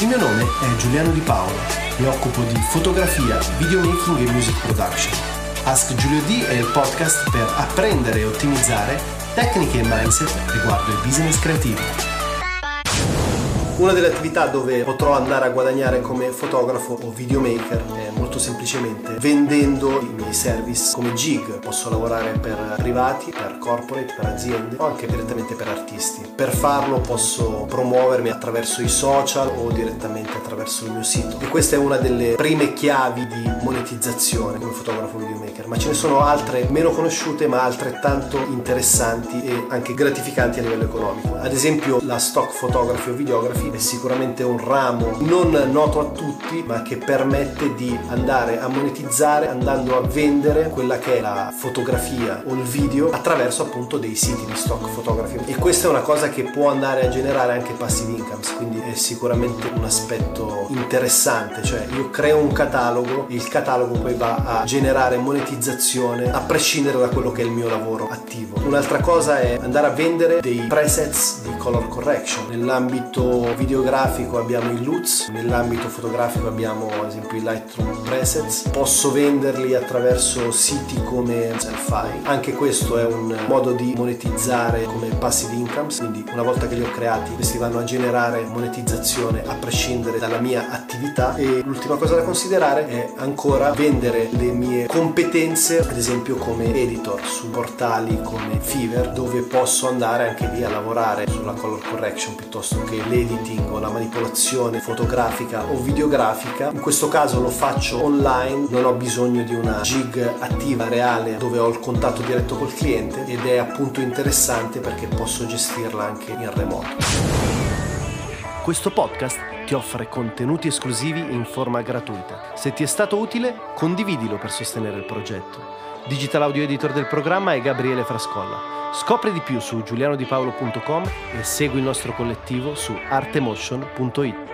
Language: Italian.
Il mio nome è Giuliano Di Paolo, mi occupo di fotografia, videomaking e music production. Ask Giulio D è il podcast per apprendere e ottimizzare tecniche e mindset riguardo i business creativi. Una delle attività dove potrò andare a guadagnare come fotografo o videomaker è molto semplicemente vendendo i miei service come gig. Posso lavorare per privati, per corporate, per aziende o anche direttamente per artisti. Per farlo posso promuovermi attraverso i social o direttamente attraverso il mio sito. E questa è una delle prime chiavi di monetizzazione come fotografo videomaker, ma ce ne sono altre meno conosciute ma altrettanto interessanti e anche gratificanti a livello economico. Ad esempio la stock photography o videography è sicuramente un ramo non noto a tutti, ma che permette di andare a monetizzare andando a vendere quella che è la fotografia o il video attraverso appunto dei siti di stock photography. E questa è una cosa che può andare a generare anche passive incomes, quindi è sicuramente un aspetto interessante, cioè io creo un catalogo e il catalogo poi va a generare monetizzazione a prescindere da quello che è il mio lavoro attivo. Un'altra cosa è andare a vendere dei presets di color correction nell'ambito videografico abbiamo i LUTs, nell'ambito fotografico abbiamo ad esempio i Lightroom presets, posso venderli attraverso siti come Selfie, anche questo è un modo di monetizzare come passive incomes, quindi una volta che li ho creati questi vanno a generare monetizzazione a prescindere dalla mia attività. E l'ultima cosa da considerare è ancora vendere le mie competenze ad esempio come editor su portali come Fiverr dove posso andare anche lì a lavorare sulla color correction piuttosto che l'editing editing o la manipolazione fotografica o videografica. In questo caso lo faccio online, non ho bisogno di una gig attiva reale dove ho il contatto diretto col cliente ed è appunto interessante perché posso gestirla anche in remoto. Questo podcast ti offre contenuti esclusivi in forma gratuita. Se ti è stato utile, condividilo per sostenere il progetto. Digital audio editor del programma è Gabriele Frascolla. Scopri di più su giulianodipaolo.com e segui il nostro collettivo su artemotion.it.